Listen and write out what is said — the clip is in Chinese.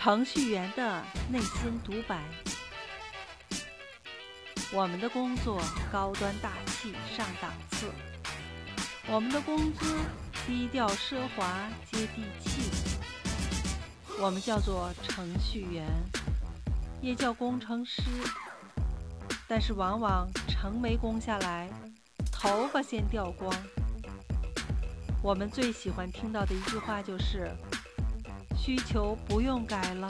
程序员的内心独白。我们的工作高端大气上档次，我们的工资低调奢华接地气。我们叫做程序员，也叫工程师，但是往往程没攻下来，头发先掉光。我们最喜欢听到的一句话就是：需求不用改了。